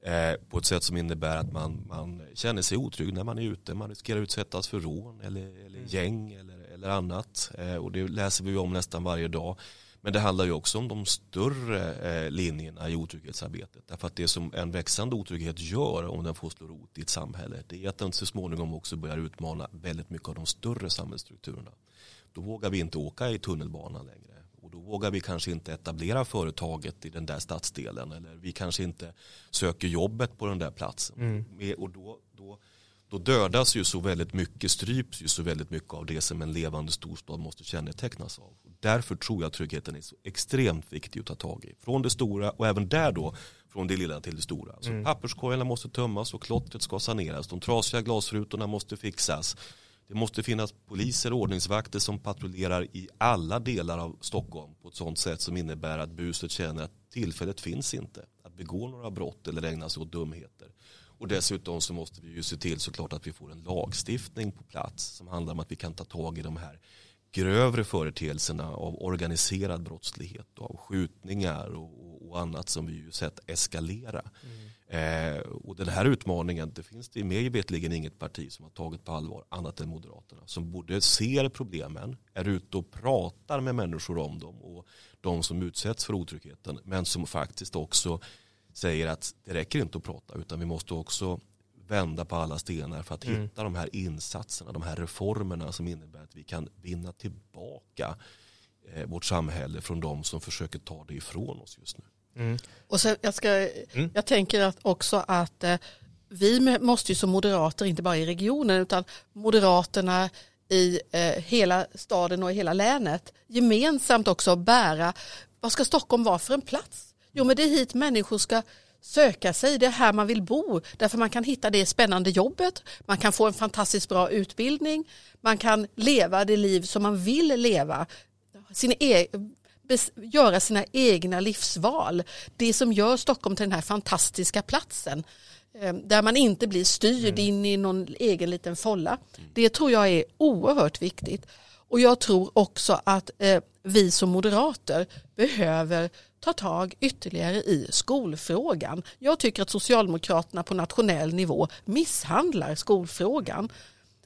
eh, på ett sätt som innebär att man, man känner sig otrygg när man är ute. Man riskerar att utsättas för rån eller, eller mm. gäng eller, eller annat. Eh, och det läser vi om nästan varje dag. Men det handlar ju också om de större eh, linjerna i otrygghetsarbetet. Därför att det som en växande otrygghet gör om den får slå rot i ett samhälle det är att den så småningom också börjar utmana väldigt mycket av de större samhällsstrukturerna. Då vågar vi inte åka i tunnelbanan längre och då vågar vi kanske inte etablera företaget i den där stadsdelen eller vi kanske inte söker jobbet på den där platsen. Mm. Och då, då, då dödas ju så väldigt mycket, stryps ju så väldigt mycket av det som en levande storstad måste kännetecknas av. Därför tror jag tryggheten är så extremt viktig att ta tag i. Från det stora och även där då från det lilla till det stora. Så mm. papperskorgarna måste tömmas och klottret ska saneras. De trasiga glasrutorna måste fixas. Det måste finnas poliser och ordningsvakter som patrullerar i alla delar av Stockholm på ett sådant sätt som innebär att buset känner att tillfället finns inte att begå några brott eller ägna sig åt dumheter. Och dessutom så måste vi ju se till såklart att vi får en lagstiftning på plats som handlar om att vi kan ta tag i de här grövre företeelserna av organiserad brottslighet och av skjutningar och, och annat som vi ju sett eskalera. Mm. Eh, och den här utmaningen, det finns det mig vetligen inget parti som har tagit på allvar annat än Moderaterna. Som både ser problemen, är ute och pratar med människor om dem och de som utsätts för otryggheten. Men som faktiskt också säger att det räcker inte att prata utan vi måste också vända på alla stenar för att mm. hitta de här insatserna, de här reformerna som innebär att vi kan vinna tillbaka eh, vårt samhälle från de som försöker ta det ifrån oss just nu. Mm. Och så jag, ska, mm. jag tänker att också att eh, vi måste ju som moderater, inte bara i regionen, utan moderaterna i eh, hela staden och i hela länet gemensamt också bära, vad ska Stockholm vara för en plats? Jo men det är hit människor ska söka sig, det är här man vill bo, därför man kan hitta det spännande jobbet, man kan få en fantastiskt bra utbildning, man kan leva det liv som man vill leva, sin e göra sina egna livsval. Det som gör Stockholm till den här fantastiska platsen eh, där man inte blir styrd mm. in i någon egen liten folla. Det tror jag är oerhört viktigt. Och jag tror också att eh, vi som moderater behöver ta tag ytterligare i skolfrågan. Jag tycker att Socialdemokraterna på nationell nivå misshandlar skolfrågan.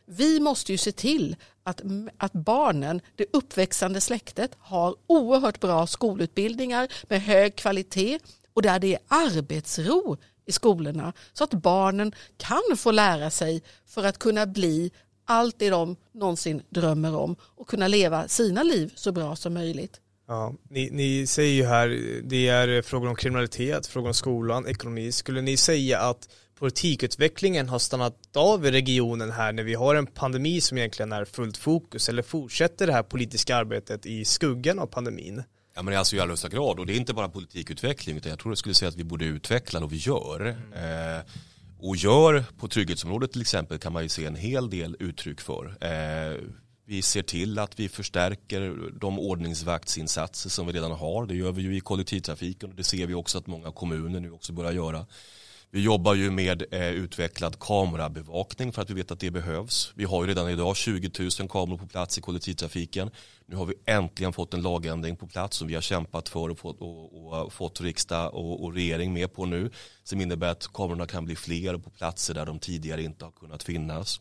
Vi måste ju se till att, att barnen, det uppväxande släktet, har oerhört bra skolutbildningar med hög kvalitet och där det är arbetsro i skolorna så att barnen kan få lära sig för att kunna bli allt det de någonsin drömmer om och kunna leva sina liv så bra som möjligt. Ja, ni, ni säger ju här, det är frågor om kriminalitet, frågor om skolan, ekonomi. Skulle ni säga att politikutvecklingen har stannat av i regionen här när vi har en pandemi som egentligen är fullt fokus eller fortsätter det här politiska arbetet i skuggan av pandemin? Ja men alltså i allra högsta grad och det är inte bara politikutveckling utan jag tror jag skulle säga att vi borde utveckla och vi gör. Mm. Eh, och gör på trygghetsområdet till exempel kan man ju se en hel del uttryck för. Eh, vi ser till att vi förstärker de ordningsvaktsinsatser som vi redan har. Det gör vi ju i kollektivtrafiken och det ser vi också att många kommuner nu också börjar göra. Vi jobbar ju med eh, utvecklad kamerabevakning för att vi vet att det behövs. Vi har ju redan idag 20 000 kameror på plats i kollektivtrafiken. Nu har vi äntligen fått en lagändring på plats som vi har kämpat för och fått, och, och fått riksdag och, och, regering med på nu. Som innebär att kamerorna kan bli fler på platser där de tidigare inte har kunnat finnas.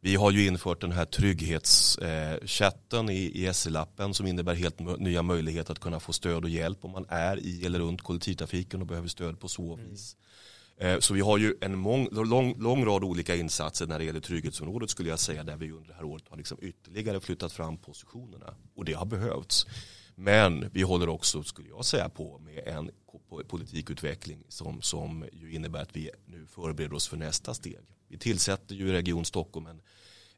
Vi har ju infört den här trygghetschatten eh, i, i SE-lappen som innebär helt nya möjligheter att kunna få stöd och hjälp om man är i eller runt kollektivtrafiken och behöver stöd på så vis. Mm. Eh, så vi har ju en mång, lång, lång, rad olika insatser när det gäller trygghetsområdet skulle jag säga där vi under det här året har liksom ytterligare flyttat fram positionerna och det har behövts. Men vi håller också, skulle jag säga, på med en politikutveckling som, som ju innebär att vi nu förbereder oss för nästa steg. Vi tillsätter ju i Region Stockholm en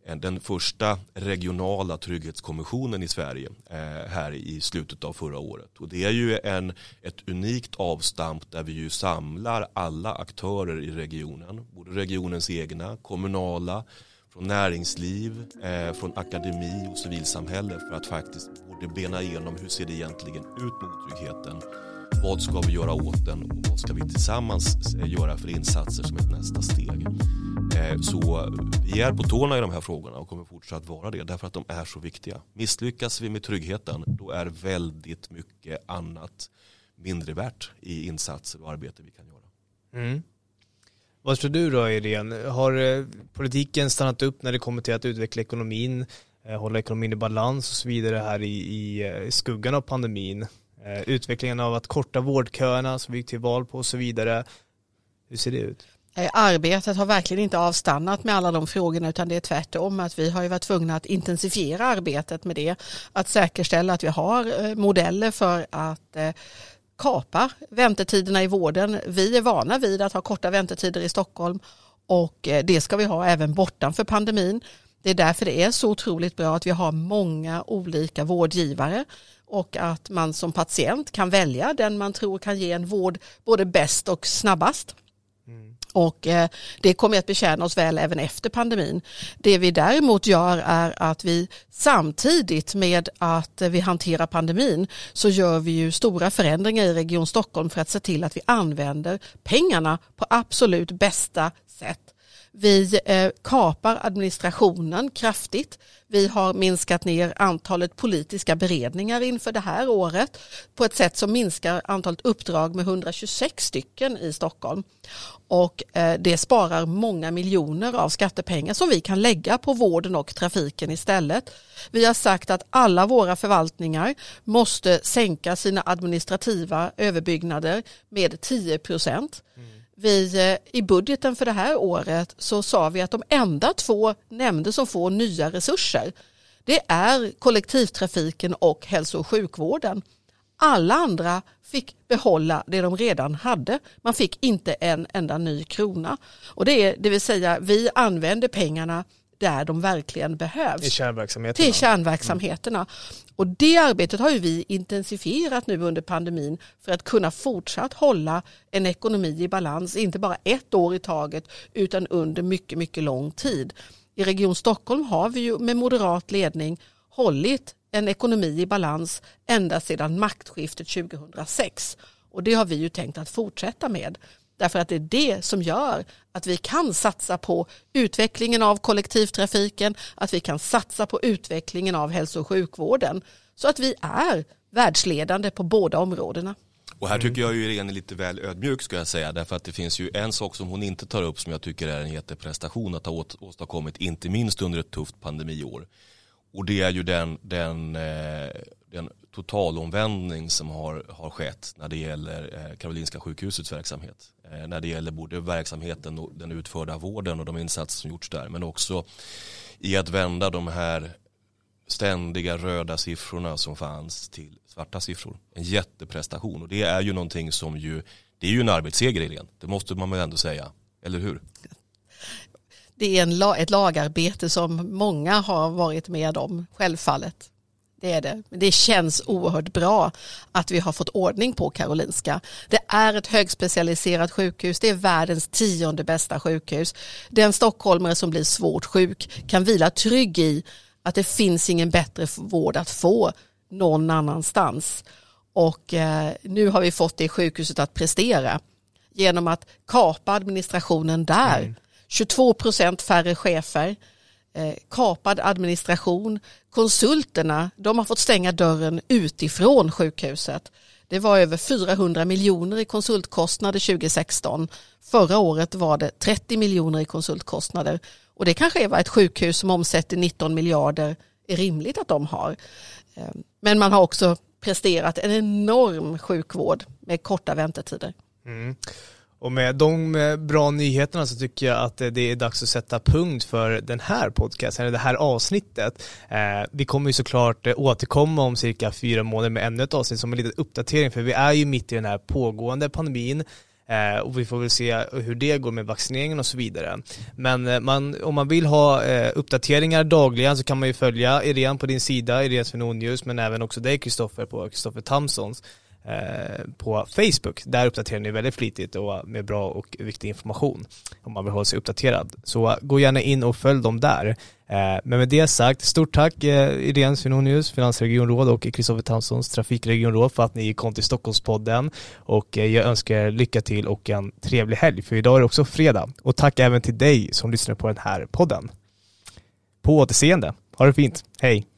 Eh, den första regionala trygghetskommissionen i Sverige eh, här i slutet av förra året. Och det är ju en, ett unikt avstamp där vi ju samlar alla aktörer i regionen, både regionens egna, kommunala, från näringsliv, eh, från akademi och civilsamhälle för att faktiskt både bena igenom hur ser det egentligen ut mot tryggheten vad ska vi göra åt den och vad ska vi tillsammans eh, göra för insatser som ett nästa steg. Eh, så vi är på tårna i de här frågorna och kommer fortsatt vara det därför att de är så viktiga. Misslyckas vi med tryggheten då är väldigt mycket annat mindre värt i insatser och arbete vi kan göra. Mm. Vad tror du då Irene? Har eh, politiken stannat upp när det kommer till att utveckla ekonomin, hålla ekonomin i balans och så vidare här i, i skuggan av pandemin? Eh, utvecklingen av att korta vårdköerna som vi gick till val på och så vidare. Hur ser det ut? Eh, arbetet har verkligen inte avstannat med alla de frågorna utan det är tvärtom att vi har ju varit tvungna att intensifiera arbetet med det. Att säkerställa att vi har eh, modeller för att kapa väntetiderna i vården. Vi är vana vid att ha korta väntetider i Stockholm och det ska vi ha även bortanför pandemin. Det är därför det är så otroligt bra att vi har många olika vårdgivare och att man som patient kan välja den man tror kan ge en vård både bäst och snabbast. Och eh, det kommer att betjäna oss väl även efter pandemin. Det vi däremot gör är att vi samtidigt med att vi hanterar pandemin så gör vi ju stora förändringar i Region Stockholm för att se till att vi använder pengarna på absolut bästa sätt. Vi eh, kapar administrationen kraftigt. Vi har minskat ner antalet politiska beredningar inför det här året på ett sätt som minskar antalet uppdrag med 126 stycken i Stockholm. Och eh, det sparar många miljoner av skattepengar som vi kan lägga på vården och trafiken istället. Vi har sagt att alla våra förvaltningar måste sänka sina administrativa överbyggnader med 10 procent. Mm vi eh, i budgeten för det här året så sa vi att de enda två nämnder som får nya resurser det är kollektivtrafiken och hälso och sjukvården. Alla andra fick behålla det de redan hade. Man fick inte en enda ny krona. Och det, är, det vill säga vi använder pengarna där de verkligen behövs. I kärnverksamheterna. Till kärnverksamheterna. Mm. Och det arbetet har ju vi intensifierat nu under pandemin för att kunna fortsatt hålla en ekonomi i balans, inte bara ett år i taget utan under mycket, mycket lång tid. I Region Stockholm har vi ju med moderat ledning hållit en ekonomi i balans ända sedan maktskiftet 2006 och det har vi ju tänkt att fortsätta med. Därför att det är det som gör att vi kan satsa på utvecklingen av kollektivtrafiken, att vi kan satsa på utvecklingen av hälso och sjukvården. Så att vi är världsledande på båda områdena. Och här tycker jag ju Irene är lite väl ödmjuk ska jag säga. Därför att det finns ju en sak som hon inte tar upp som jag tycker är en jätteprestation att ha åstadkommit, inte minst under ett tufft pandemiår. Och det är ju den, den, eh, den totalomvändning som har, har skett när det gäller eh, Karolinska sjukhusets verksamhet. Eh, när det gäller både verksamheten och den utförda vården och de insatser som gjorts där. Men också i att vända de här ständiga röda siffrorna som fanns till svarta siffror. En jätteprestation och det är ju någonting som ju, det är ju en arbetsseger Helene, det måste man väl ändå säga, eller hur? Det är en, ett lagarbete som många har varit med om, självfallet. Det är det. Men det känns oerhört bra att vi har fått ordning på Karolinska. Det är ett högspecialiserat sjukhus. Det är världens tionde bästa sjukhus. Den stockholmare som blir svårt sjuk kan vila trygg i att det finns ingen bättre vård att få någon annanstans. Och eh, nu har vi fått det sjukhuset att prestera genom att kapa administrationen där. Mm. 22 procent färre chefer, eh, kapad administration. Konsulterna, de har fått stänga dörren utifrån sjukhuset. Det var över 400 miljoner i konsultkostnader 2016. Förra året var det 30 miljoner i konsultkostnader. Och det kanske är vad ett sjukhus som omsätter 19 miljarder är rimligt att de har. Ehm, men man har också presterat en enorm sjukvård med korta väntetider. Mm. Och med de bra nyheterna så tycker jag att det är dags att sätta punkt för den här podcasten, eller det här avsnittet. Eh, vi kommer ju såklart eh, återkomma om cirka fyra månader med ännu ett avsnitt som en liten uppdatering, för vi är ju mitt i den här pågående pandemin. Eh, och vi får väl se hur det går med vaccineringen och så vidare. Men man, om man vill ha uppdateringar dagligen så kan man ju följa Irene på din sida, Irene Svenonius, men även också dig Kristoffer på Kristoffer Tamsons Eh, på Facebook. Där uppdaterar ni väldigt flitigt och med bra och viktig information om man vill hålla sig uppdaterad. Så eh, gå gärna in och följ dem där. Eh, men med det sagt, stort tack Irene Svenonius, finansregionråd och Kristoffer Tamsons trafikregionråd för att ni kom till Stockholmspodden och jag önskar er lycka till och en trevlig helg för idag är det också fredag. Och tack även till dig som lyssnar på den här podden. På återseende. Ha det fint. Hej!